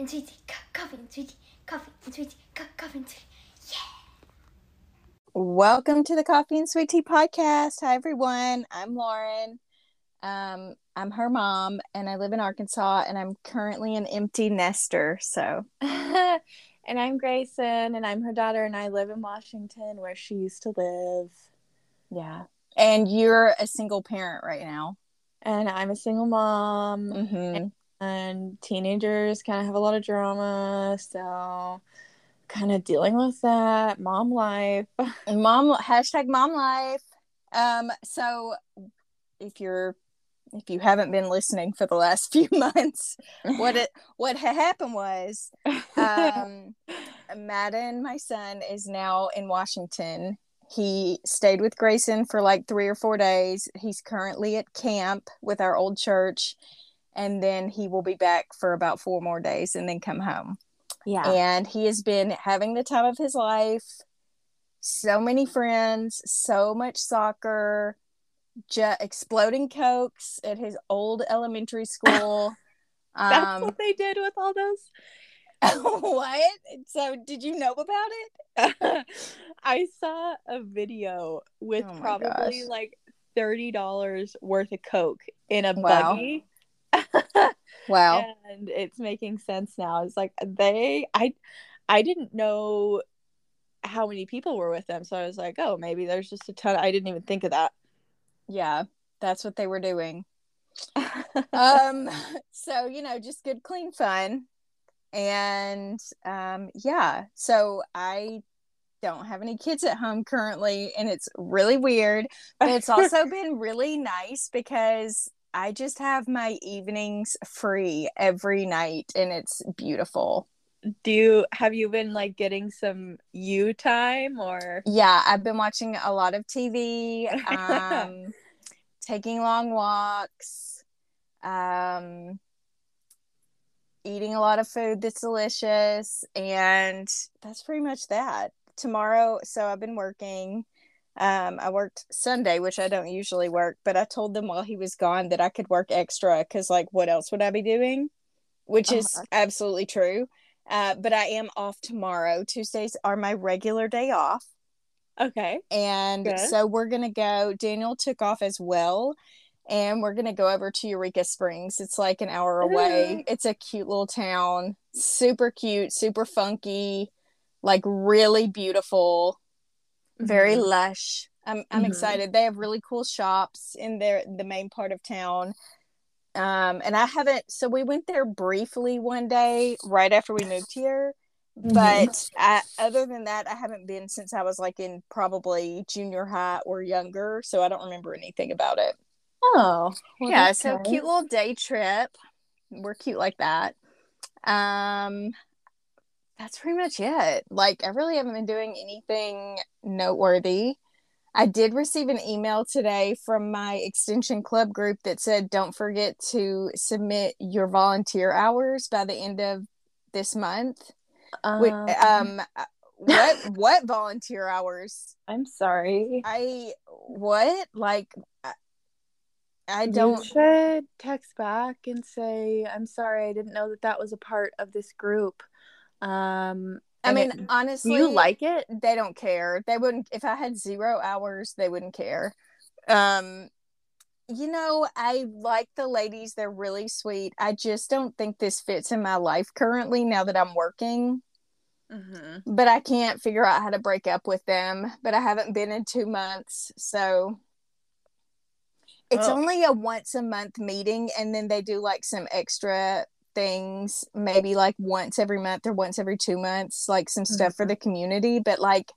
and sweetie, coffee and sweetie, coffee and sweetie, coffee and sweetie. Welcome to the Coffee and Sweet Tea podcast. Hi, everyone. I'm Lauren. Um, I'm her mom, and I live in Arkansas, and I'm currently an empty nester. So, and I'm Grayson, and I'm her daughter, and I live in Washington, where she used to live. yeah. And you're a single parent right now. And I'm a single mom, Mm-hmm. and teenagers kind of have a lot of drama, so kind of dealing with that mom life. Mom hashtag mom life. Um, so if you're if you haven't been listening for the last few months, what it what happened was um Madden, my son, is now in Washington. He stayed with Grayson for like three or four days. He's currently at camp with our old church, and then he will be back for about four more days and then come home. yeah. And he has been having the time of his life. So many friends, so much soccer, ju- exploding cokes at his old elementary school. That's um, what they did with all those. what? So, did you know about it? I saw a video with Oh probably gosh. like thirty dollars worth of Coke in a Wow. buggy. Wow. and it's making sense now. It's like they I I didn't know how many people were with them, so I was like, oh, maybe there's just a ton. I didn't even think of that. Yeah, that's what they were doing. um so you know just good clean fun and um yeah so i don't have any kids at home currently and it's really weird but it's also been really nice because i just have my evenings free every night and it's beautiful. Do you have you been like getting some you time or? Yeah i've been watching a lot of tv um taking long walks um eating a lot of food that's delicious and that's pretty much that. Tomorrow so i've been working um i worked sunday which i don't usually work but i told them while he was gone that i could work extra because like what else would i be doing? Which is Uh-huh. absolutely true. Uh, but i am off tomorrow. Tuesdays are my regular day off. Okay? and Good. so we're gonna go daniel took off as well and we're gonna go over to eureka springs. It's like an hour away. It's a cute little town. Super cute super funky like really beautiful very Mhm. lush i'm i'm Mhm. excited they have really cool shops in their the main part of town um and i haven't so we went there briefly one day right after we moved here Mhm. but I, other than that i haven't been since i was like in probably junior high or younger so i don't remember anything about it oh well, yeah so nice. cute little day trip we're cute like that um that's pretty much it. Like i really haven't been doing anything noteworthy. I did receive an email today from my extension club group that said don't forget to submit your volunteer hours by the end of this month. Um, um uh, what what volunteer hours? I'm sorry. i what? Like i, I don't should text back and say, "I'm sorry, I didn't know that that was a part of this group." Um, i mean it- honestly you like it? they don't care they wouldn't if i had zero hours they wouldn't care um you know i like the ladies they're really sweet i just don't think this fits in my life currently now that i'm working Mm-hmm. but i can't figure out how to break up with them but i haven't been in two months so it's Oh. only a once a month meeting and then they do like some extra things maybe like once every month or once every two months like some stuff for the community but like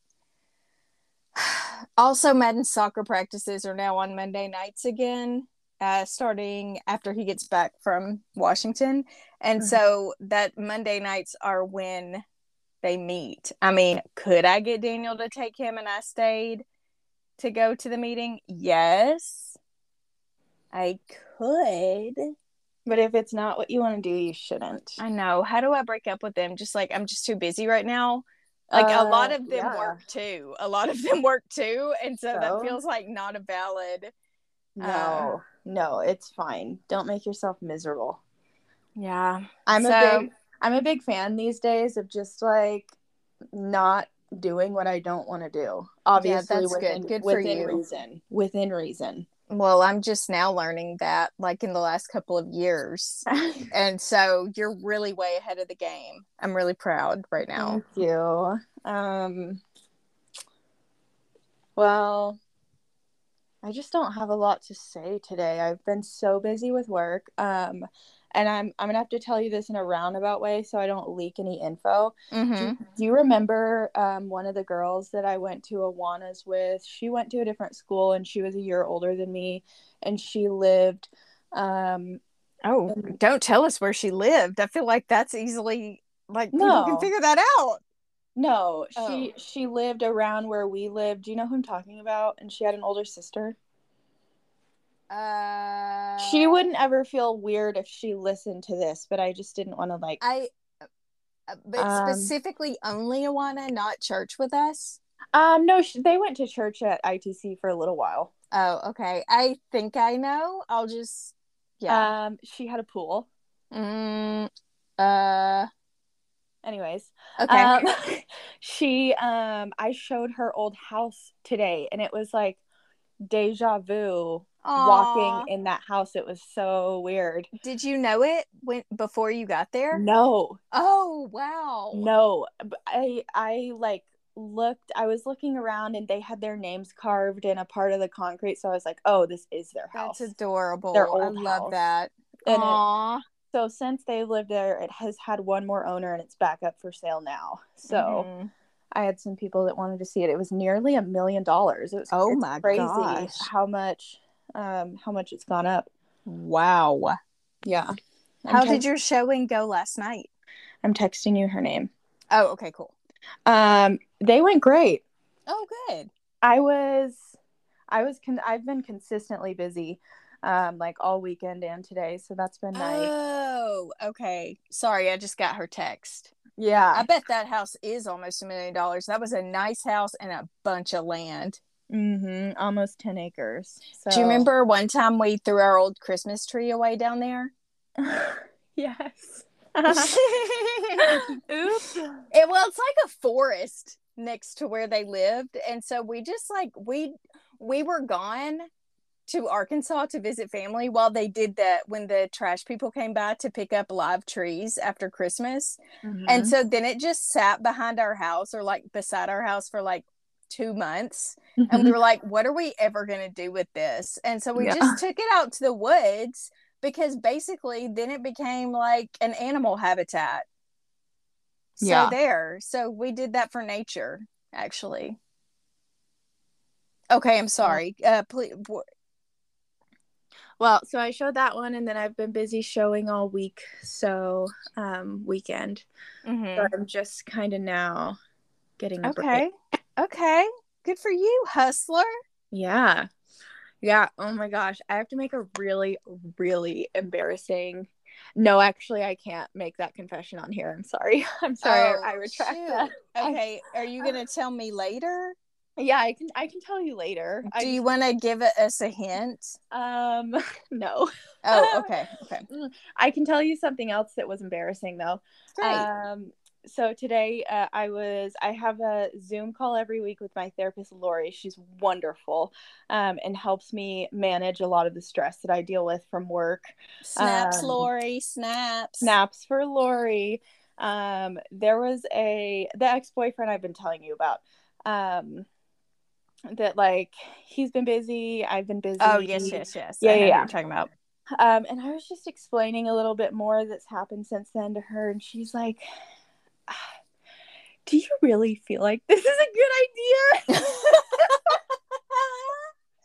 also madden soccer practices are now on monday nights again uh, starting after he gets back from washington. And Mhm. so that monday nights are when they meet. I mean could i get daniel to take him and i stayed to go to the meeting? Yes. I could But if it's not what you want to do, you shouldn't. I know. How do I break up with them? Just like I'm just too busy right now. Like a lot Uh, of them yeah. work too. A lot of them work too, and so, that feels like not a valid. No, Uh, no, it's fine. Don't make yourself miserable. Yeah. I'm So- a big I'm a big fan these days of just like not doing what I don't want to do. Obviously, that's within, Good for within you. reason. Within reason. Well, I'm just now learning that, like in the last couple of years. And so you're really way ahead of the game. I'm really proud right now. Thank you. Um, well, I just don't have a lot to say today. I've been so busy with work. Um, and I'm I'm gonna have to tell you this in a roundabout way so I don't leak any info. hmm Do, do you remember um, one of the girls that I went to Awanas with? She went to a different school and she was a year older than me, and she lived. Um, Oh, don't tell us where she lived. I feel like that's easily like people No. can figure that out. no, she Oh. she lived around where we lived. Do you know who I'm talking about? And she had an older sister. Uh, she wouldn't ever feel weird if she listened to this, but I just didn't want to like. I, uh, but Um, specifically only Awana, not church with us. Um, no, she, they went to church at ITC for a little while. Oh, okay. I think I know. I'll just, yeah. Um, she had a pool. mm, uh, Anyways, okay. um, she um, I showed her old house today, and it was like deja vu Aw. walking in that house. It was so weird. Did you know it when before you got there? No, Oh, wow. no, I I like looked. I was looking around, and they had their names carved in a part of the concrete. So I was like, oh, this is their house. That's adorable. Their I old love house. that. And it- Aw. so since they lived there, it has had one more owner, and it's back up for sale now. So. Mhm. I had some people that wanted to see it. It was nearly a million dollars. It was Oh my crazy gosh. how much um how much it's gone up. Wow. Yeah. How I'm did text- your showing go last night? I'm texting you her name. Oh, okay, cool. Um they went great. Oh, good. I was I was con- I've been consistently busy um like all weekend and today, so that's been nice. Oh, okay. Sorry, I just got her text. yeah. I bet that house is almost a million dollars. That was a nice house and a bunch of land. Mhm. Almost 10 acres. So Do you remember one time we threw our old Christmas tree away down there? yes. Oops. It, well, it's like a forest next to where they lived, and so we just like we we were gone to Arkansas to visit family while they did that when the trash people came by to pick up live trees after Christmas. Mm-hmm. And so then it just sat behind our house or like beside our house for like two months. And we were like, what are we ever going to do with this? And so we Yeah. just took it out to the woods because basically then it became like an animal habitat. So Yeah. there. So we did that for nature, actually. Okay, I'm sorry. Uh, please. Well, so I showed that one, and then I've been busy showing all week. So, um, weekend. mhm. So I'm just kind of now getting a Okay. break. Okay. Good for you, hustler. Yeah, yeah. Oh my gosh, I have to make a really, really embarrassing. No, actually, I can't make that confession on here. I'm sorry. I'm sorry. I- Oh, I, retract shoot. that. Okay. Are you going to tell me later? Yeah, I can. I can tell you later. I Do you want to give us a hint? Um, no. Oh, okay. Okay. I can tell you something else that was embarrassing though. Great. Um, so today uh, I was I have a Zoom call every week with my therapist Lori. She's wonderful, um, and helps me manage a lot of the stress that I deal with from work. snaps, um, Lori. Snaps. Snaps for Lori. Um, there was a the ex boyfriend I've been telling you about. Um, that like he's been busy. I've been busy. Oh, yes, yes, yes. Yeah, yeah, yeah. You're talking about. Um, and I was just explaining a little bit more that's happened since then to her, and she's like, "Ah, "Do you really feel like this is a good idea?"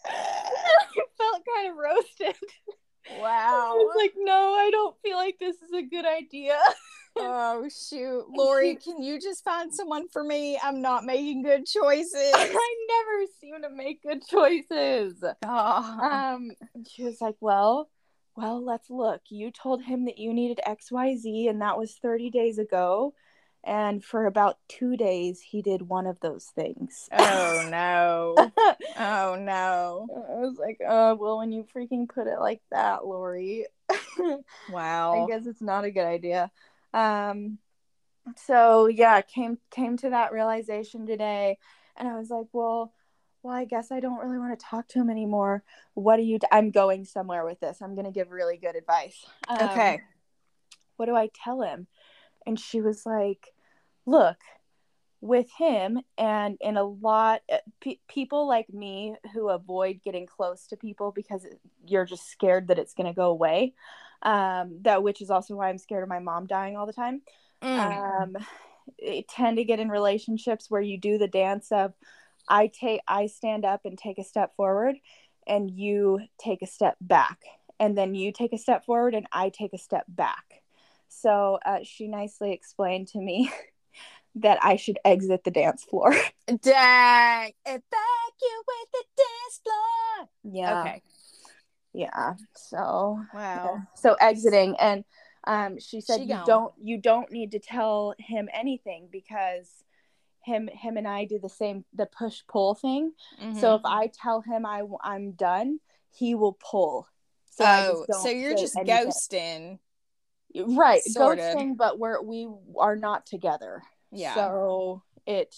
I felt kind of roasted. I wow. was like, "No, I don't feel like this is a good idea." oh, shoot. Lori, can you just find someone for me? I'm not making good choices. I never seem to make good choices. Oh. Um, she was like, "Well, well, let's look. You told him that you needed X, Y, Z, and that was thirty days ago. And for about two days, he did one of those things." oh, no. Oh, no. I was like, "Uh, well, when you freaking put it like that, Lori, Wow. I guess it's not a good idea." Um, so yeah, came came to that realization today, and I was like, well, well, I guess I don't really want to talk to him anymore. What do you? i I'm going somewhere with this. I'm gonna give really good advice. Um, Okay. What do I tell him? And she was like, look, with him and in a lot uh, pe- people like me who avoid getting close to people because you're just scared that it's going to go away um that which is also why i'm scared of my mom dying all the time Mm. um tend to get in relationships where you do the dance of i take i stand up and take a step forward and you take a step back and then you take a step forward and i take a step back so uh, she nicely explained to me that i should exit the dance floor Dang. Evacuate the dance floor. yeah Okay. yeah so Wow. so exiting and um she said She you gone. don't you don't need to tell him anything because him him and I do the same the push pull thing Mm-hmm. so if I tell him I I'm done he will pull so oh, so you're just anything. ghosting. Right Sorted. ghosting but we're we are not together Yeah. so it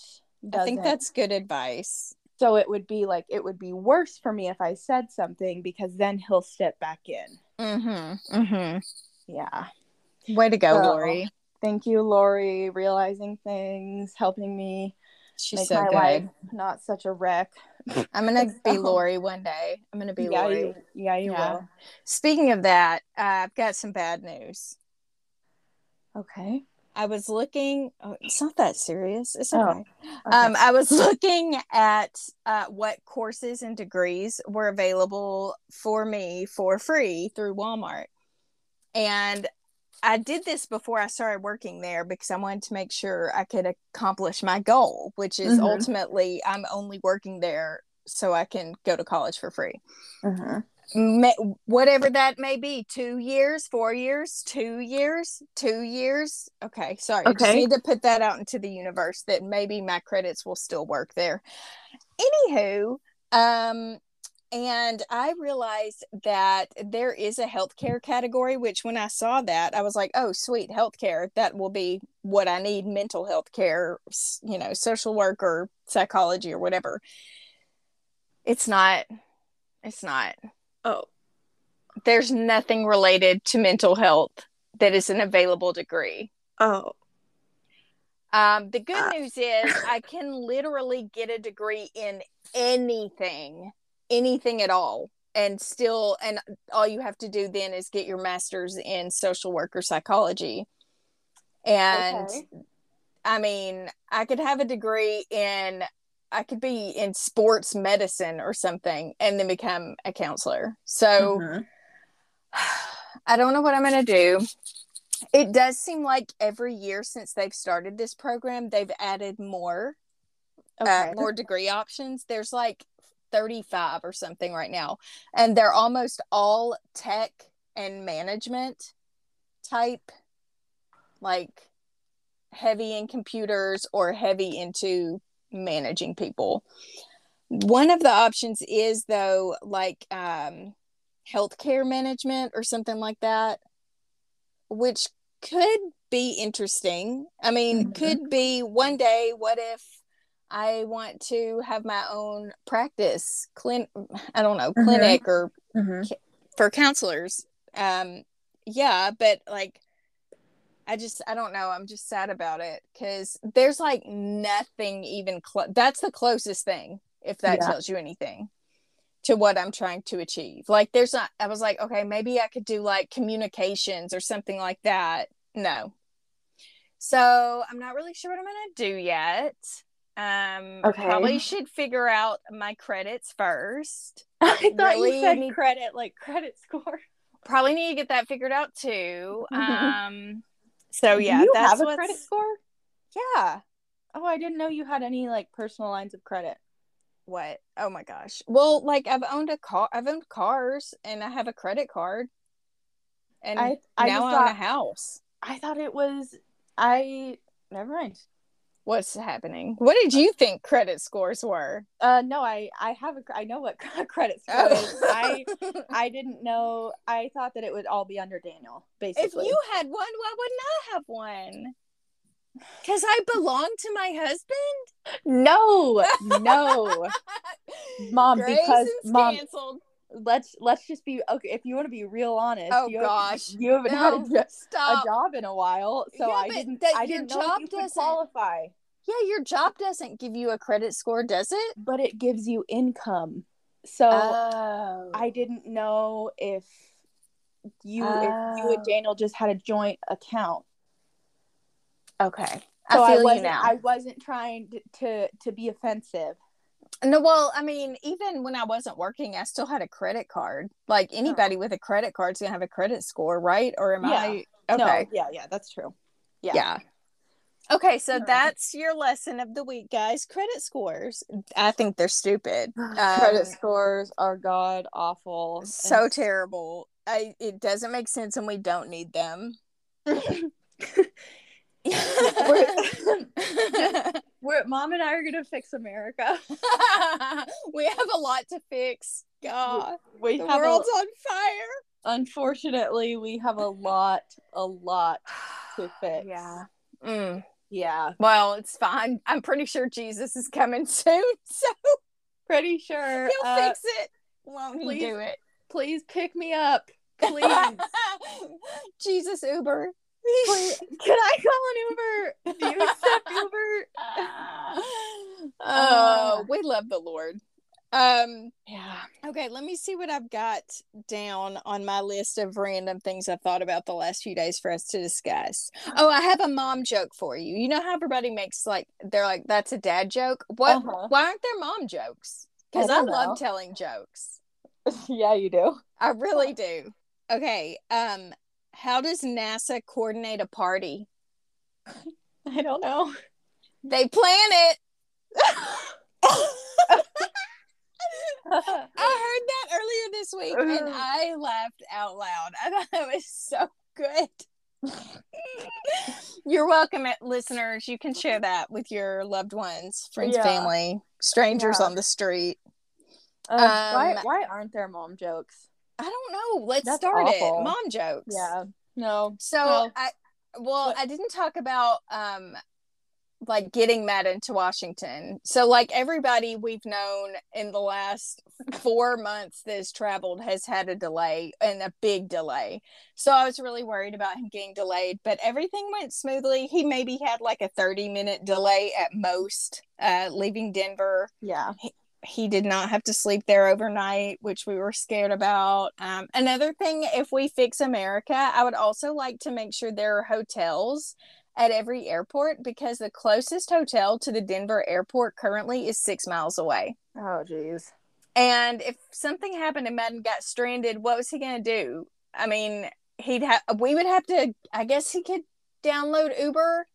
I think that's good advice. so it would be like it would be worse for me if I said something because then he'll step back in Mm-hmm. Mm-hmm. yeah Way to go, So- Lori. thank you lori realizing things helping me She's make so my good. life not such a wreck I'm gonna be Lori one day. I'm gonna be yeah Lori. you, yeah you Yeah. Speaking of that, uh, I've got some bad news. Okay I was looking. Oh, it's not that serious. It's Oh, okay. okay. Um, I was looking at uh, what courses and degrees were available for me for free through Walmart, and I did this before I started working there because I wanted to make sure I could accomplish my goal, which is Mhm. ultimately I'm only working there so I can go to college for free. Mhm. Whatever that may be two years four years two years two years. Okay sorry i just Okay. need to put that out into the universe that maybe my credits will still work there. Anywho um and i realized that there is a healthcare category which when i saw that i was like oh sweet healthcare that will be what i need mental health care you know social work or psychology or whatever. It's not it's not oh there's nothing related to mental health that is an available degree. oh Um, the good Ah. news is I can literally get a degree in anything, anything at all, and still, and all you have to do then is get your master's in social work or psychology. And Okay. I mean, I could have a degree in, I could be in sports medicine or something, and then become a counselor. So. Mhm. I don't know what I'm going to do. It does seem like every year since they've started this program, they've added more, okay uh, more degree options. There's like 35 or something right now, and they're almost all tech and management type, like heavy in computers or heavy into managing people. One of the options is though, like um, healthcare management or something like that, which could be interesting. I mean, Mhm. could be one day. What if I want to have my own practice, clinic? I don't know, Mhm. clinic or Mhm. for counselors? Um, yeah, but like, I just, I don't know. I'm just sad about it because there's like nothing even close. That's the closest thing, if that Yeah. tells you anything to what I'm trying to achieve. Like there's not I was like, okay, maybe I could do like communications or something like that. No. So I'm not really sure what I'm gonna do yet. Um Okay. probably should figure out my credits first. I thought Really you said need- credit like credit score Probably need to get that figured out too. Mhm. Um so yeah, do you that's have a what's credit score yeah. oh I didn't know you had any like personal lines of credit What? Oh my gosh. Well, like I've owned a car I've owned cars and I have a credit card. And I I now I own a house. I thought it was I never mind What's happening? What did you think credit scores were? Uh, no, I I have a I know what credit score is. I I didn't know. I thought that it would all be under Daniel. Basically, if you had one, why wouldn't I have one? Because I belong to my husband. no, no, mom, because mom, canceled. Let's let's just be okay. If you want to be real honest, Oh, you gosh. you haven't had a, No, jo- a job in a while, so Yeah, I didn't. that I your didn't know you could doesn't- qualify, Yeah, your job doesn't give you a credit score, does it? but it gives you income. So oh, I didn't know if you if you Oh. and Daniel just had a joint account. okay. So I feel wasn't, you now. I wasn't trying to, to to be offensive. No, well, I mean, even when I wasn't working, I still had a credit card. Like anybody with a credit card is gonna have a credit score, right? Or am Yeah. I No, okay? yeah, yeah, that's true. Yeah. Yeah. Okay, so Alright. that's your lesson of the week, guys. Credit scores. I think they're stupid. Credit Um, scores are god awful. so And- terrible. I it doesn't make sense and we don't need them. We're, mom and I are gonna fix America. we have a lot to fix. God, We the have a, world's on fire. unfortunately we have a lot, a lot to fix. Yeah. Mm. yeah. Well, it's fine. I'm pretty sure Jesus is coming soon, so Pretty sure. he'll uh, fix it. Won't please. he do it? Please pick me up, please. Jesus Uber. Can I call an Uber? Do you accept Uber? oh, we love the Lord. Um, Yeah. okay, let me see what I've got down on my list of random things I've thought about the last few days for us to discuss. Oh, I have a mom joke for you. You know how everybody makes like they're like that's a dad joke. What? Uh-huh. Why aren't there mom jokes? Because I I, love telling jokes. yeah, you do. I really do. Okay. Um, how does NASA coordinate a party? I don't know. They plan it. I heard that earlier this week and I laughed out loud. I thought it was so good. You're welcome, eh, listeners. You can share that with your loved ones, friends, Yeah. family, strangers Yeah. on the street. Uh, why Um, why aren't there mom jokes? I don't know. Let's That's start awful. it. Mom jokes. Yeah. No. So I well, What- I didn't talk about um like getting Madden into Washington. So like everybody we've known in the last four months that has traveled has had a delay and a big delay. So I was really worried about him getting delayed, but everything went smoothly. He maybe had like a 30 minute delay at most, uh, leaving Denver Yeah. he did not have to sleep there overnight, which we were scared about. Um, another thing, if we fix America, I would also like to make sure there are hotels at every airport because the closest hotel to the Denver airport currently is six miles away. Oh jeez. And if something happened and Madden got stranded, what was he going to do? I mean, he'd have, we would have to, I guess he could download Uber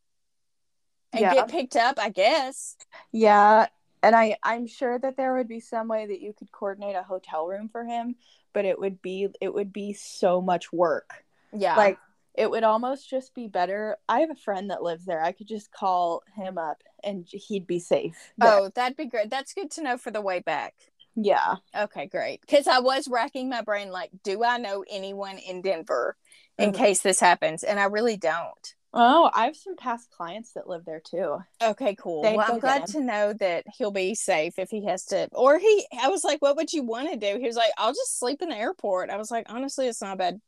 and Yeah. get picked up, I guess. Yeah, and I I'm sure that there would be some way that you could coordinate a hotel room for him, but it would be it would be so much work. Yeah. Like it would almost just be better. I have a friend that lives there. I could just call him up and he'd be safe. there. Oh, that'd be great. That's good to know for the way back. yeah. Okay, great. Because I was racking my brain, like, do I know anyone in Denver in Mhm. case this happens? And I really don't. Oh, I have some past clients that live there too. Okay, cool. They'd well, I'm glad to know that he'll be safe if he has to. Or he, I was like, what would you want to do? He was like, I'll just sleep in the airport. I was like, honestly, it's not a bad.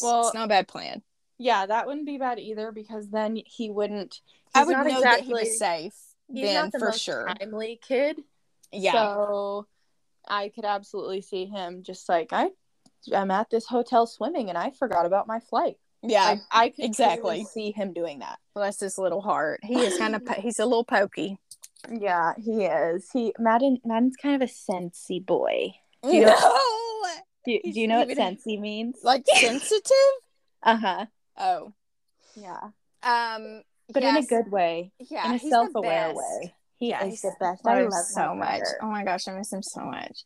Well, it's not a bad plan. Yeah, that wouldn't be bad either because then he wouldn't. I would know that he was safe then the for sure. timely kid. Yeah. So I could absolutely see him just like I I'm at this hotel swimming and I forgot about my flight. Yeah. Like, I could exactly. see him doing that. Bless his little heart. He is kind of, he's a little pokey. Yeah, he is. He Madden Madden's kind of a sensy boy. Do you you know-? Do, do you know what sensy means? Like sensitive? Uh-huh. Oh. Yeah. Um, But in a good way. yeah, in a self-aware way. He Yeah, is he's the best. I I love love so much. Oh my gosh, I miss him so much.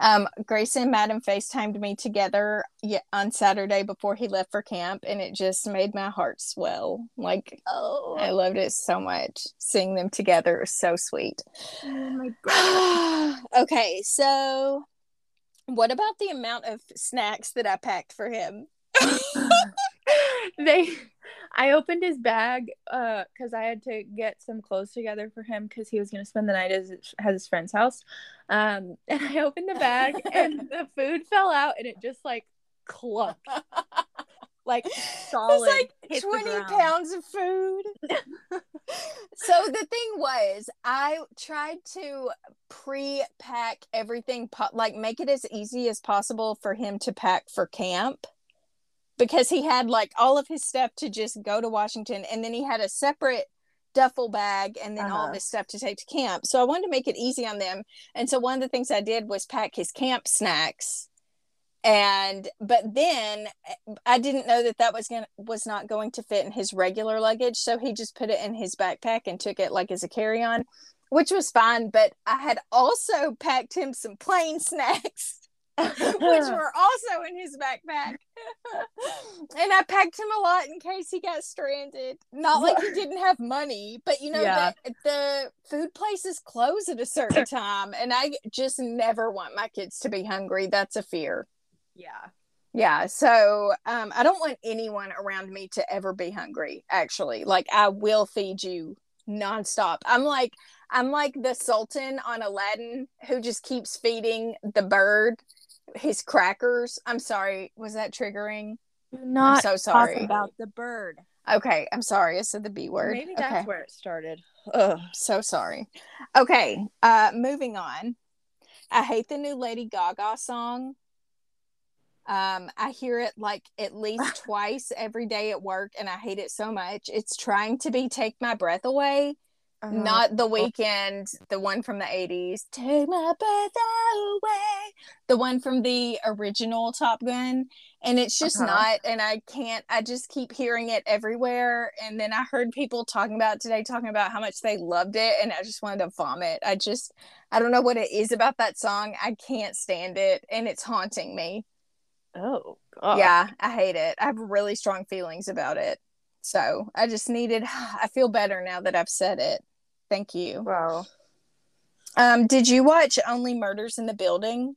Um, Grayson and Madden FaceTimed me together on Saturday before he left for camp, and it just made my heart swell. Like, Oh, I loved it so much. Seeing them together is so sweet. Oh my god. okay, so what about the amount of snacks that I packed for him? they I opened his bag uh cuz I had to get some clothes together for him cuz he was going to spend the night at his, at his friend's house. Um and I opened the bag and the food fell out and it just like clumped. Like solid. It's like 20 pounds of food. so the thing was, I tried to pre pack everything, like make it as easy as possible for him to pack for camp because he had like all of his stuff to just go to Washington and then he had a separate duffel bag and then all of Uh-huh. his stuff to take to camp. So I wanted to make it easy on them. And so one of the things I did was pack his camp snacks. And but then eh, I didn't know that that was going to was not going to fit in his regular luggage, so he just put it in his backpack and took it like as a carry-on, which was fine, but I had also packed him some plain snacks which were also in his backpack. and I packed him a lot in case he got stranded. Not like he didn't have money, but you know, Yeah. the, the food places close at a certain time, and I just never want my kids to be hungry. That's a fear. yeah. Yeah, so um, I don't want anyone around me to ever be hungry. Actually, like I will feed you nonstop. I'm like I'm like the Sultan on Aladdin who just keeps feeding the bird his crackers. I'm sorry, was that triggering? Do I'm not so talk sorry. about the bird. Okay, I'm sorry. I said the B word. Maybe that's okay. where it started. Ugh, so sorry. Okay, uh, moving on. I hate the new Lady Gaga song. Um, I hear it like at least twice every day at work, and I hate it so much. It's trying to be "Take My Breath Away," Uh, not the Weeknd, the one from the '80s. Take my breath away, the one from the original Top Gun, and it's just Uh-huh. not. And I can't. I just keep hearing it everywhere. And then I heard people talking about today, talking about how much they loved it, and I just wanted to vomit. I just, I don't know what it is about that song. I can't stand it, and it's haunting me. Oh, God. Yeah, I hate it. I have really strong feelings about it. So I just needed. I feel better now that I've said it. Thank you. Wow. Um, did you watch Only Murders in the Building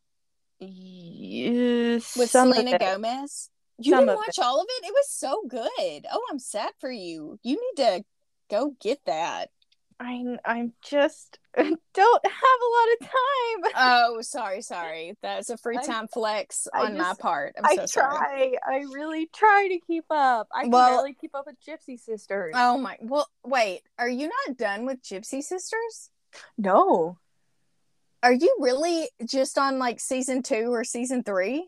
Yes. with Selena. Gomez? You Some didn't watch all of it? It was so good. Oh, I'm sad for you. You need to go get that. I'm I'm just don't have a lot of time. Oh, sorry, sorry. That's a free I- time flex I on my part. I'm I so sorry. try. I really try to keep up. I can Well- barely keep up with Gypsy Sisters. Oh my. Well, wait. Are you not done with Gypsy Sisters? no. Are you really just on like season two or season three?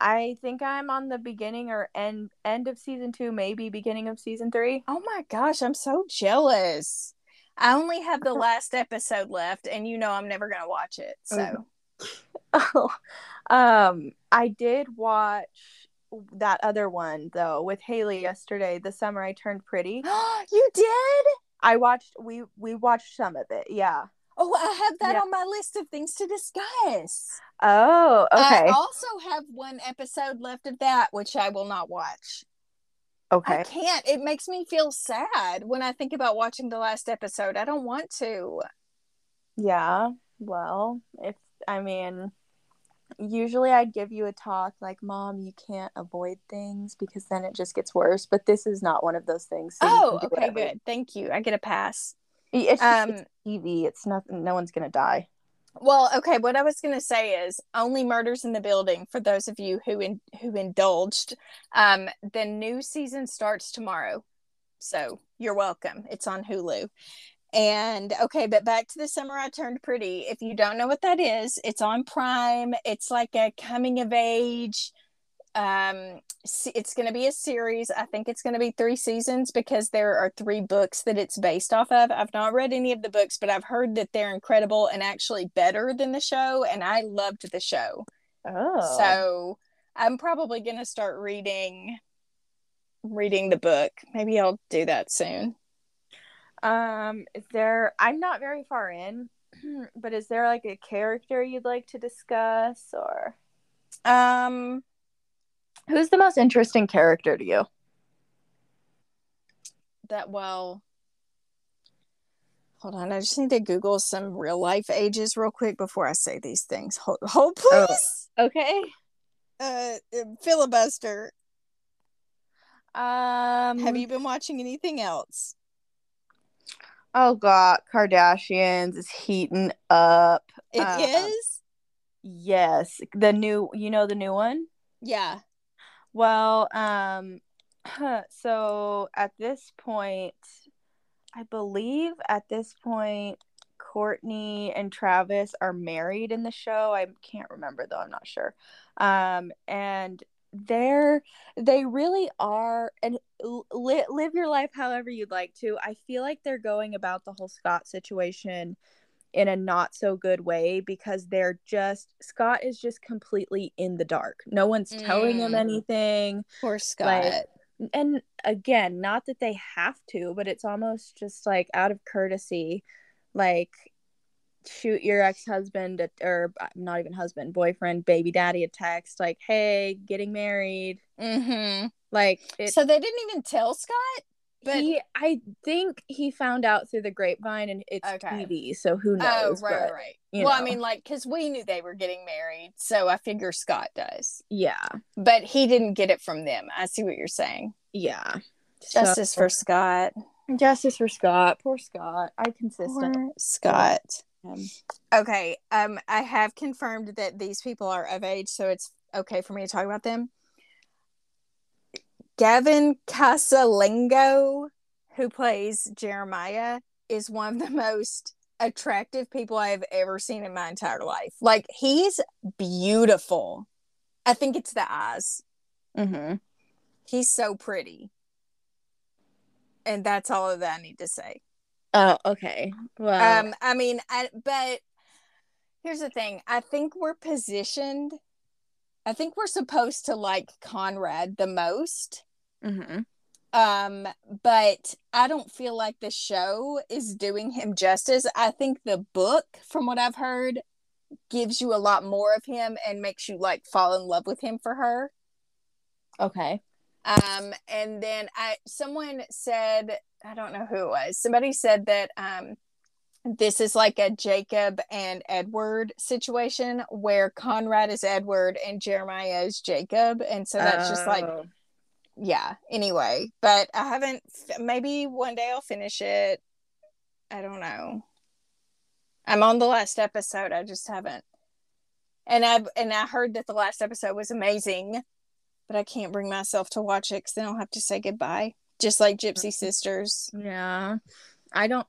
I think I'm on the beginning or end end of season two, maybe beginning of season three. Oh my gosh, I'm so jealous. I only have the last episode left, and you know I'm never gonna watch it. So Oh, um, I did watch that other one though with Haley yesterday. The summer I turned pretty. you did? I watched. We we watched some of it. Yeah. Oh, I have that Yeah. on my list of things to discuss. Oh, okay. I also have one episode left of that, which I will not watch. I can't. It makes me feel sad when I think about watching the last episode. I don't want to. Yeah. Well, if I mean, usually I'd give you a talk like, "Mom, you can't avoid things because then it just gets worse." But this is not one of those things. so Oh, okay, whatever. good. Thank you. I get a pass. It's just Um, it's TV. It's nothing. No one's gonna die. Well, okay. What I was going to say is only murders in the building. For those of you who in, who indulged, um, the new season starts tomorrow, so you're welcome. It's on Hulu. And okay, but back to the summer I turned pretty. If you don't know what that is, it's on Prime. It's like a coming of age. Um, it's going to be a series. I think it's going to be three seasons because there are three books that it's based off of. I've not read any of the books, but I've heard that they're incredible and actually better than the show. And I loved the show. Oh. So I'm probably going to start reading reading the book. Maybe I'll do that soon. Um, is there I'm not very far in. but is there like a character you'd like to discuss or Um, who's the most interesting character to you? that well. Hold on, I just need to Google some real life ages real quick before I say these things. Hold, hold please. Okay. Uh, filibuster. Um Have you been watching anything else? Oh god, Kardashians is heating up. It Uh, is. Yes, the new, you know the new one? Yeah. Well, um so at this point I believe at this point Kourtney and Travis are married in the show. I can't remember though, I'm not sure. Um and they're they really are and li- live your life however you'd like to. I feel like they're going about the whole Scott situation in a not so good way because they're just Scott is just completely in the dark. No one's telling him Mm. anything. Poor Scott. Like, and again, not that they have to, but it's almost just like out of courtesy, like shoot your ex-husband a- or uh, not even husband, boyfriend, baby daddy a text like, "Hey, getting married." mm-hmm. Like it, So they didn't even tell Scott. But- he, I think he found out through the grapevine, and it's Okay. TV, so who knows? oh, right, but, right, Well, I mean, like, because we knew they were getting married, so I figure Scott does, yeah, but he didn't get it from them. I see what you're saying. yeah. Justice So- for Scott. justice for Scott. Poor Scott. I consistent. Poor Scott. Okay. Um, I have confirmed that these people are of age, so it's okay for me to talk about them. Gavin Casalegno, who plays Jeremiah, is one of the most attractive people I have ever seen in my entire life. Like he's beautiful. I think it's the eyes. Mm-hmm. He's so pretty. And that's all of that I need to say. Oh, okay. Well, Um, I mean, I but here's the thing. I think we're positioned. I think we're supposed to like Conrad the most. mhm. Um, but I don't feel like the show is doing him justice. I think the book, from what I've heard, gives you a lot more of him and makes you like fall in love with him for her. okay. Um, and then I someone said, I don't know who it was, somebody said that um this is like a Jacob and Edward situation where Conrad is Edward and Jeremiah is Jacob. And so that's just like, Oh. yeah, anyway. But I haven't, maybe one day I'll finish it. I don't know. I'm on the last episode. I just haven't. And I and I heard that the last episode was amazing, but I can't bring myself to watch it because then I'll have to say goodbye. Just like Gypsy mm-hmm. Sisters. Yeah. I don't.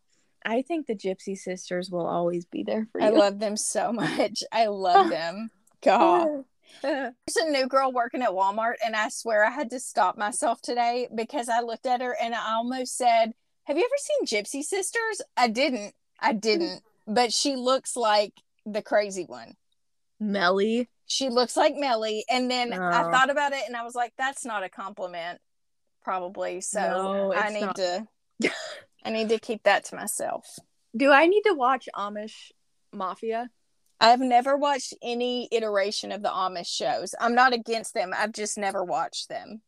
I think the Gypsy sisters will always be there for you. I love them so much. I love them. God. There's a new girl working at Walmart, and I swear I had to stop myself today because I looked at her and I almost said, Have you ever seen Gypsy Sisters? I didn't. I didn't. But she looks like the crazy one. Mellie. She looks like Mellie. And then I Oh. thought about it and I was like, That's not a compliment, probably. So No, I need not. to. I need to keep that to myself. Do I need to watch Amish Mafia? I've never watched any iteration of the Amish shows. I'm not against them. I've just never watched them.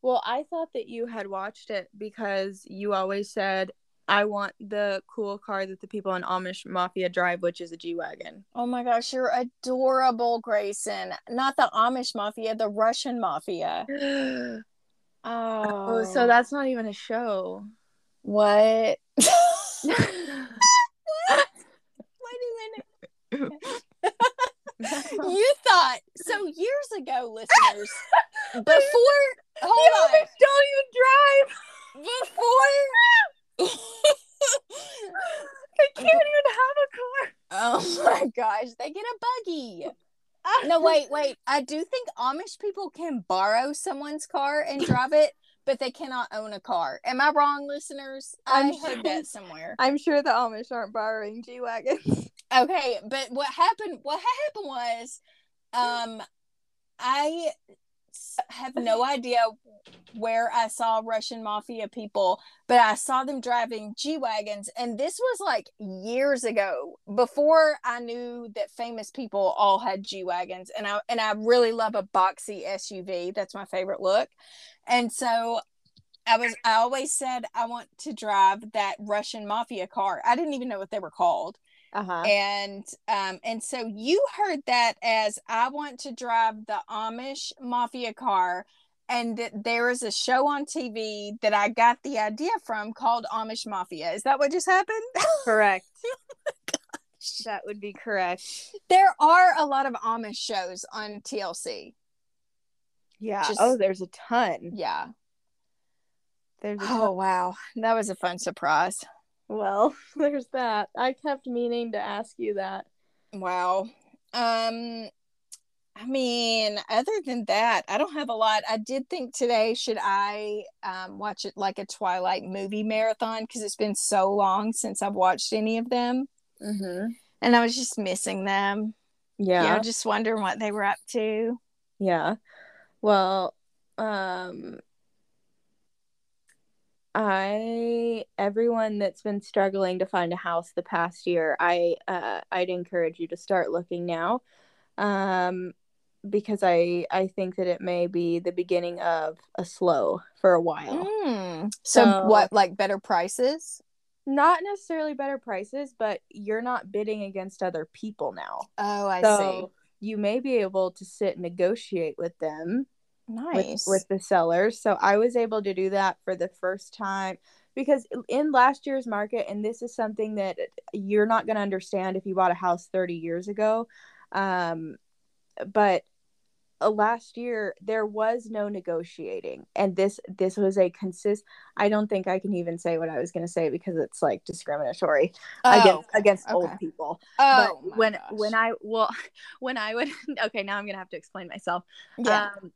Well, I thought that you had watched it because you always said, I want the cool car that the people in Amish Mafia drive, which is a G Wagon. Oh my gosh, you're adorable, Grayson. Not the Amish mafia, the Russian mafia. oh, Oh, so oh. that's not even a show. What? Wait Wait a minute. You thought so years ago, listeners. Before, hold on. don't even drive. Before. I can't even have a car. oh my gosh, they get a buggy. No, wait, wait. I do think Amish people can borrow someone's car and drive it, but they cannot own a car. Am I wrong, listeners? I I'm heard sure- that somewhere. I'm sure the Amish aren't borrowing G Wagons. Okay, but what happened? What happened was, um, I have no idea where I saw Russian mafia people, but I saw them driving G wagons, and this was like years ago, before I knew that famous people all had G wagons, and I and I really love a boxy SUV. That's my favorite look, and so. I was I always said I want to drive that Russian mafia car. I didn't even know what they were called Uh-huh. and um and so you heard that as i want to drive the amish mafia car and that there is a show on tv that i got the idea from called amish mafia is that what just happened Correct. that would be correct. there are a lot of amish shows on tlc Yeah. Just- oh, there's a ton. yeah There's a ton. oh wow that was a fun surprise Well, there's that. I kept meaning to ask you that. wow um I mean, other than that, I don't have a lot. I did think today, should I um, watch it like a Twilight movie marathon? Because it's been so long since I've watched any of them. Mm-hmm. And I was just missing them. Yeah. Yeah. just wondering what they were up to. Yeah. Well, um I everyone that's been struggling to find a house the past year, I uh I'd encourage you to start looking now. Um because I I think that it may be the beginning of a slow for a while. Mm. So, So- what, like better prices? Not necessarily better prices, but you're not bidding against other people now. Oh, I see. you may be able to sit and negotiate with them see. with, Nice. with the sellers. So I was able to do that for the first time because in last year's market, and this is something that you're not going to understand if you bought a house 30 years ago. Um, but uh, last year there was no negotiating and this this was a consist i don't think i can even say what i was going to say because it's like discriminatory against okay. against old people Oh, but when gosh. when i well when i would okay now i'm gonna have to explain myself yeah. um,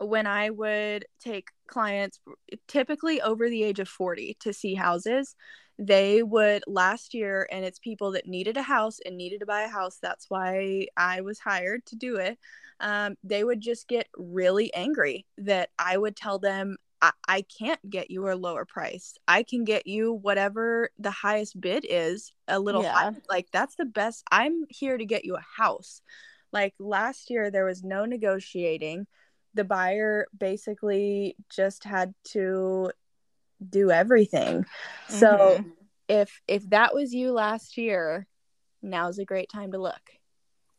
when I would take clients typically over the age of 40 to see houses, they would last year, and it's people that needed a house and needed to buy a house. That's why I was hired to do it. Um, they would just get really angry that I would tell them, I-, I can't get you a lower price. I can get you whatever the highest bid is, a little Yeah. high. Like, that's the best. I'm here to get you a house. Like last year, there was no negotiating the buyer basically just had to do everything. So Mhm. if if that was you last year, now's a great time to look.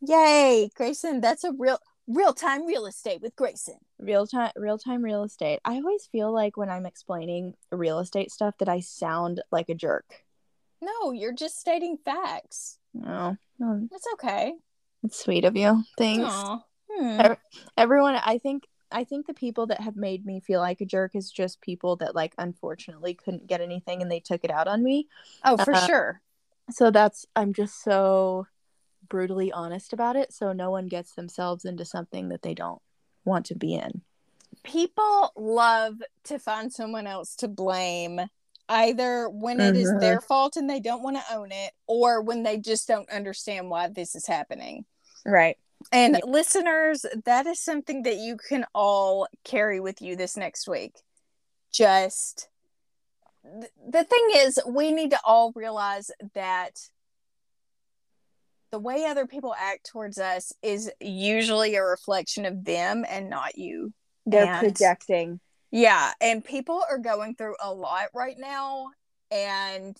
Yay, Grayson. That's a real real time real estate with Grayson. Real time real time real estate. I always feel like when I'm explaining real estate stuff that I sound like a jerk. No, you're just stating facts. No. no It's okay. it's sweet of you. Thanks. Aw. Hmm. Everyone I think I think the people that have made me feel like a jerk is just people that like unfortunately couldn't get anything and they took it out on me. Oh, for Uh, sure. so that's i'm just so brutally honest about it so no one gets themselves into something that they don't want to be in People love to find someone else to blame, either when it is Mhm. their fault and they don't want to own it, or when they just don't understand why this is happening. right And Yeah. listeners, that is something that you can all carry with you this next week. Just th- the thing is, we need to all realize that the way other people act towards us is usually a reflection of them and not you. they're And- projecting Yeah, and people are going through a lot right now, and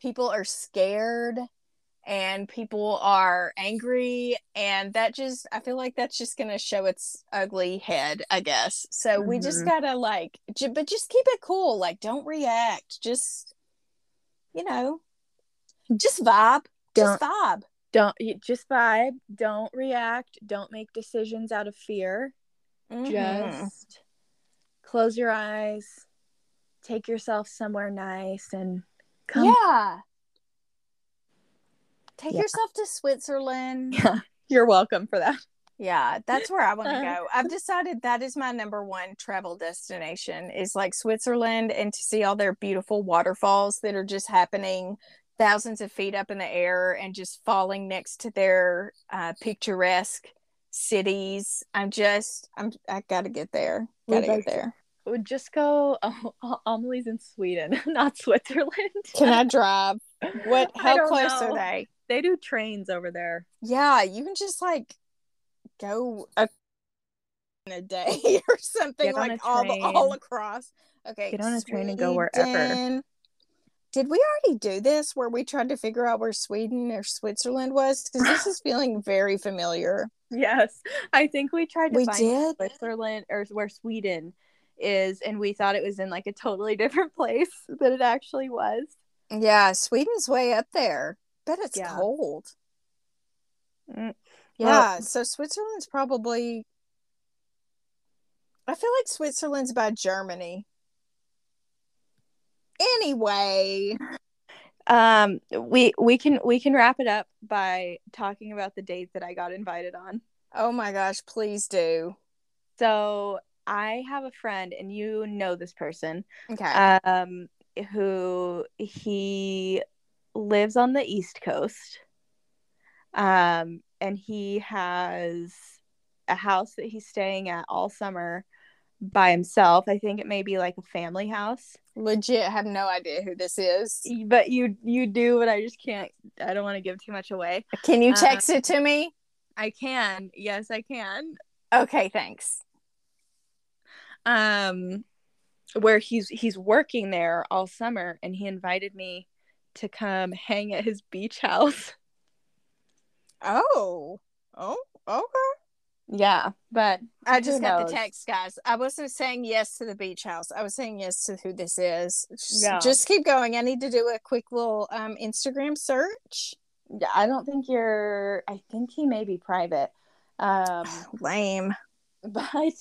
people are scared, and people are angry, and that just I feel like that's just gonna show its ugly head, I guess. So we just Mhm. gotta like, j- but just keep it cool. Like, don't react. Just you know, just vibe. Just vibe. don't you just vibe don't react don't make decisions out of fear Mhm. just close your eyes take yourself somewhere nice and come yeah. Take Yeah. yourself to Switzerland. Yeah. you're welcome for that Yeah, that's where I want to Uh. go. I've decided that is my number one travel destination is like Switzerland and to see all their beautiful waterfalls that are just happening thousands of feet up in the air and just falling next to their uh, picturesque cities. I'm just I'm I gotta get there. Gotta like get there. Would just go. Oh, Amelie's in Sweden, not Switzerland. Can I drive? What how close know. are they? They do trains over there. Yeah, you can just like go a, in a day or something like all the, all across. Okay, Get on a train and go wherever. Did we already do this where we tried to figure out where Sweden or Switzerland was? Because this is feeling very familiar. Yes, I think we tried to We find did? Switzerland or where Sweden is, and we thought it was in like a totally different place than it actually was. Yeah, Sweden's way up there. Bet it's Yeah. cold. Mm. Yeah, so Switzerland's probably. I feel like Switzerland's by Germany. Anyway, Um, we we can we can wrap it up by talking about the date that I got invited on. oh my gosh, please do. So I have a friend, and you know this person, Okay. um, who he lives on the East Coast, um, and he has a house that he's staying at all summer by himself. I think it may be like a family house, Legit have no idea who this is. but you you do, but I just can't. I don't want to give too much away. Can you Uh, text it to me? I can, yes, I can. Okay, thanks. um where he's he's working there all summer and he invited me to come hang at his beach house Oh. Oh, okay. yeah but I just got knows? the text, guys. I wasn't saying yes to the beach house. I was saying yes to who this is. Just, Yeah. just keep going. I need to do a quick little um Instagram search. yeah i don't think you're i think he may be private um Lame. but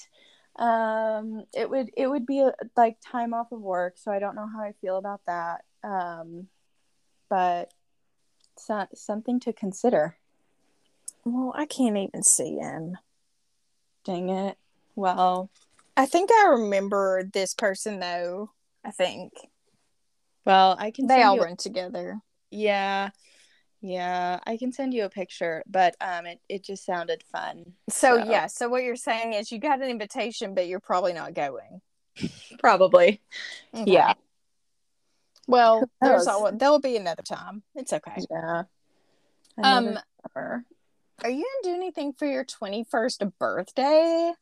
um it would it would be a, like time off of work so i don't know how i feel about that um but so, something to consider Well, I can't even see him. dang it well I think I remember this person though. I think well i can they all you run together. Yeah. Yeah, I can send you a picture, but um it, it just sounded fun. So, So- yeah, so what you're saying is you got an invitation, but you're probably not going. Probably. Okay. Yeah. Well, there's all there'll be another time. It's okay. Yeah. Um, summer. Are you gonna do anything for your 21st birthday?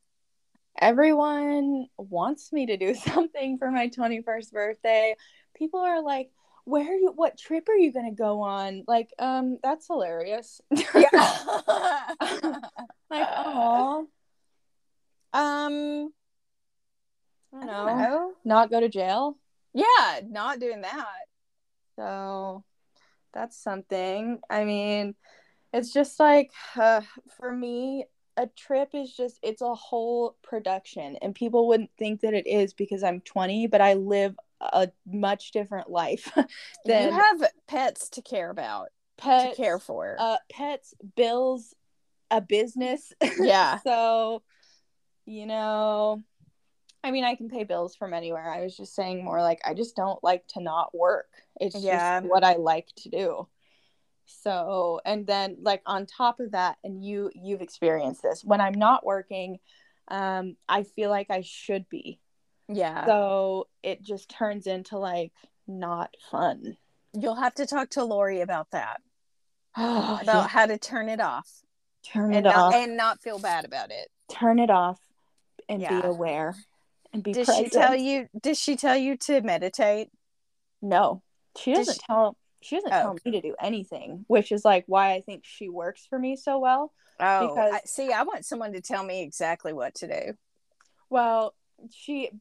everyone wants me to do something for my 21st birthday. People are like, "Where are you what trip are you going to go on?" Like, um that's hilarious. yeah like, oh, um, I I don't don't know. know. Not go to jail. Yeah, not doing that. So that's something. I mean, it's just like uh, for me, a trip is just it's a whole production, and people wouldn't think that it is because I'm 20, but I live a much different life you than have pets to care about, pets, to care for. uh, pets, bills, a business. yeah. so, you know, I mean, I can pay bills from anywhere. I was just saying more like I just don't like to not work. It's Yeah. just what I like to do. So, and then like on top of that, and you you've experienced this when I'm not working, um, I feel like I should be. Yeah. So it just turns into like not fun. You'll have to talk to Lori about that. about About how to turn it off. turn And it not, off, and not feel bad about it. turn it off, and Yeah. be aware, and be Did present. she tell you did she tell you to meditate? No, she doesn't she- tell. She doesn't Oh. tell me to do anything, which is like why I think she works for me so well. Oh, Because- I, see, I want someone to tell me exactly what to do. Well, she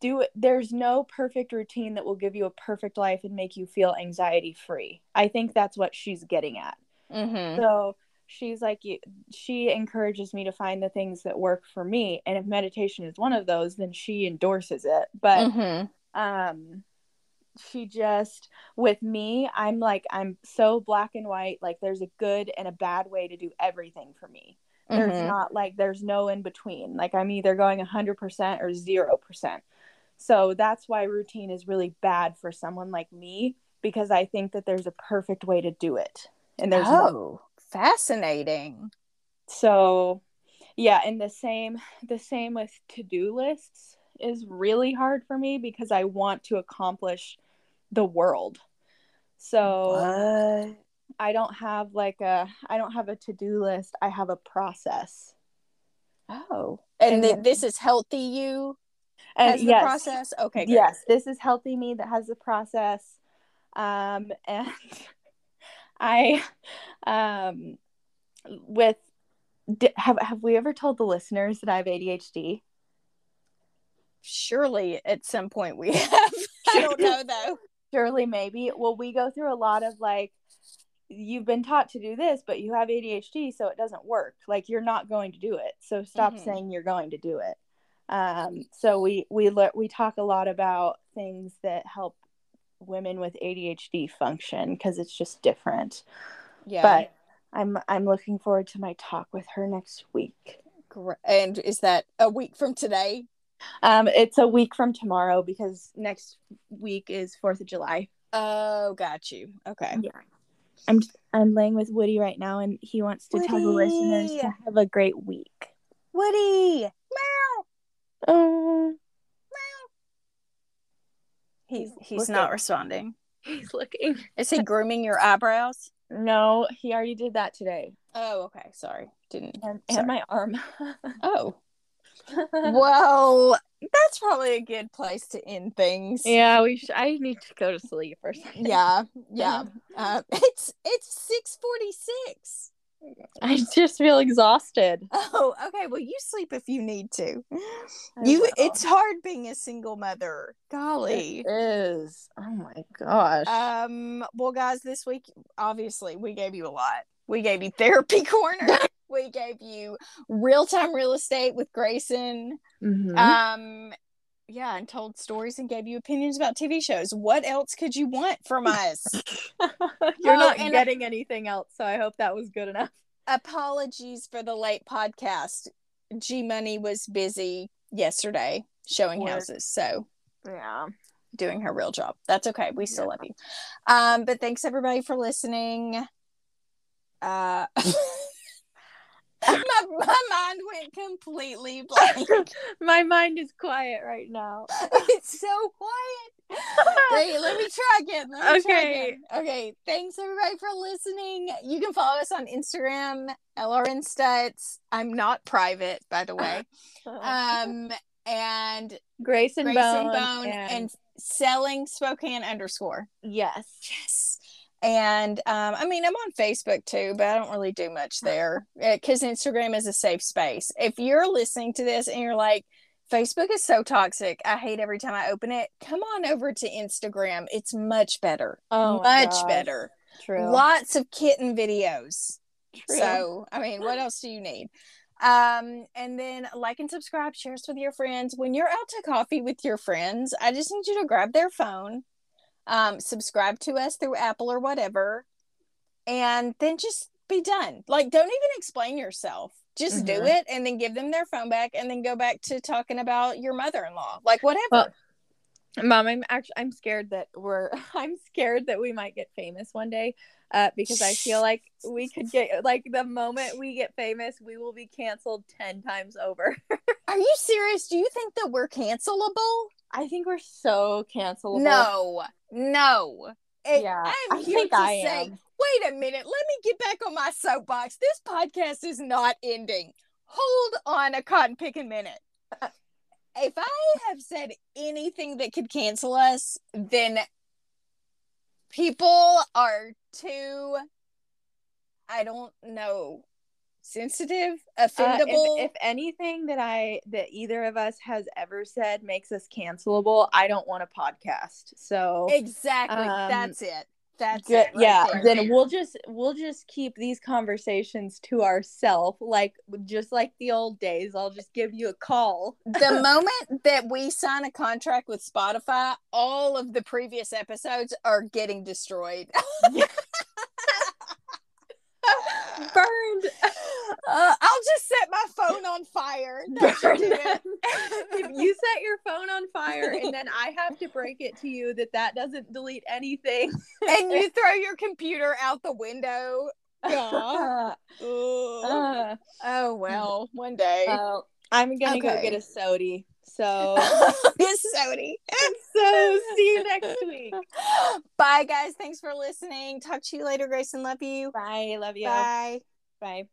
do it. There's no perfect routine that will give you a perfect life and make you feel anxiety free. I think that's what she's getting at. Mm-hmm. So she's like, she encourages me to find the things that work for me, and if meditation is one of those, then she endorses it. But Mm-hmm. um she just with me i'm like i'm so black and white like there's a good and a bad way to do everything for me there's Mhm. not like there's no in between like i'm either going 100% or 0% so that's why routine is really bad for someone like me because i think that there's a perfect way to do it and there's no oh, fascinating. so yeah, and the same the same with to-do lists is really hard for me because I want to accomplish the world. So What? I don't have like a I don't have a to-do list. I have a process. Oh. And, And th- then- this is healthy you And has the yes, process? Okay, great. yes, this is healthy me that has the process. Um and I um with have have we ever told the listeners that I have ADHD? Surely at some point we have. I don't know though. Surely maybe. Well, we go through a lot of like you've been taught to do this, but you have ADHD, so it doesn't work. Like you're not going to do it. So stop Mhm. saying you're going to do it. Um, so we we le- we talk a lot about things that help women with ADHD function because it's just different. Yeah. But I'm I'm looking forward to my talk with her next week. And is that a week from today? Um, it's a week from tomorrow because next week is Fourth of July. Oh, got you. Okay. Yeah. I'm I'm laying with Woody right now, and he wants to tell the listeners to have a great week. Woody. Meow. Oh, He's He's he's looking. not responding. he's looking. Is he grooming your eyebrows? No, he already did that today, Oh, okay. Sorry. Didn't. and, Sorry. and my arm. Oh. Well, that's probably a good place to end things. yeah, we. Sh- I need to go to sleep or something. Yeah. Yeah. Uh, it's it's six forty six. I just feel exhausted. Oh, okay. Well, you sleep if you need to. I You. will. It's hard being a single mother. Golly. It is. Oh my gosh. Um. Well, guys, this week obviously we gave you a lot. We gave you therapy corner. we gave you real time real estate with Grayson. Mhm. Um. Yeah, and told stories and gave you opinions about TV shows. What else could you want from us? You're Oh, not getting anything else, so I hope that was good enough. Apologies for the late podcast. G Money was busy yesterday showing Work. houses, so Yeah. doing her real job. That's okay. We still Yeah. love you. Um, but thanks everybody for listening. Uh my, mind went completely blank. My mind is quiet right now. it's so quiet. Hey, let me try again. Me try Okay. again. Okay. Thanks everybody for listening. You can follow us on Instagram, LRN Stuts. I'm not private, by the way. Um, and Grace and Grace and Bone, Bone and, and selling Spokane underscore. yes, Yes. And um, I mean, I'm on Facebook too, but I don't really do much there because Instagram is a safe space. If you're listening to this and you're like, Facebook is so toxic, I hate every time I open it, come on over to Instagram. It's much better. Oh much gosh. better. true. Lots of kitten videos. True. So, I mean, what else do you need? Um, and then like and subscribe, share us with your friends. When you're out to coffee with your friends, I just need you to grab their phone, um, subscribe to us through Apple or whatever, and then just be done. Like, don't even explain yourself. Just do Mhm. it and then give them their phone back and then go back to talking about your mother in law. Like, whatever. Well, Mom, I'm actually I'm scared that we're I'm scared that we might get famous one day. Uh, because I feel like we could get like the moment we get famous, we will be canceled ten times over. Are you serious? Do you think that we're cancelable? I think we're so cancelable. No, no. Yeah, I'm I here think to I say, am. wait a minute. Let me get back on my soapbox. This podcast is not ending. Hold on a cotton picking minute. Uh, if I have said anything that could cancel us, then people are too, I don't know, sensitive, Uh, if, if anything that I that either of us has ever said makes us cancelable, I don't want a podcast. So exactly. um, That's it. That's good, it. right yeah. there. Then we'll just we'll just keep these conversations to ourselves, like just like the old days. I'll just give you a call. the moment that we sign a contract with Spotify, all of the previous episodes are getting destroyed. Burned. Uh, I'll just set my phone on fire. Burn it. if you set your phone on fire and then I have to break it to you that that doesn't delete anything. and you throw your computer out the window. Uh, oh well, one day. well, I'm gonna go get a sody. So, Miss Sody. so see you next week. Bye, guys. Thanks for listening. Talk to you later, Grayson. Love you. Bye. Love you. Bye. Bye.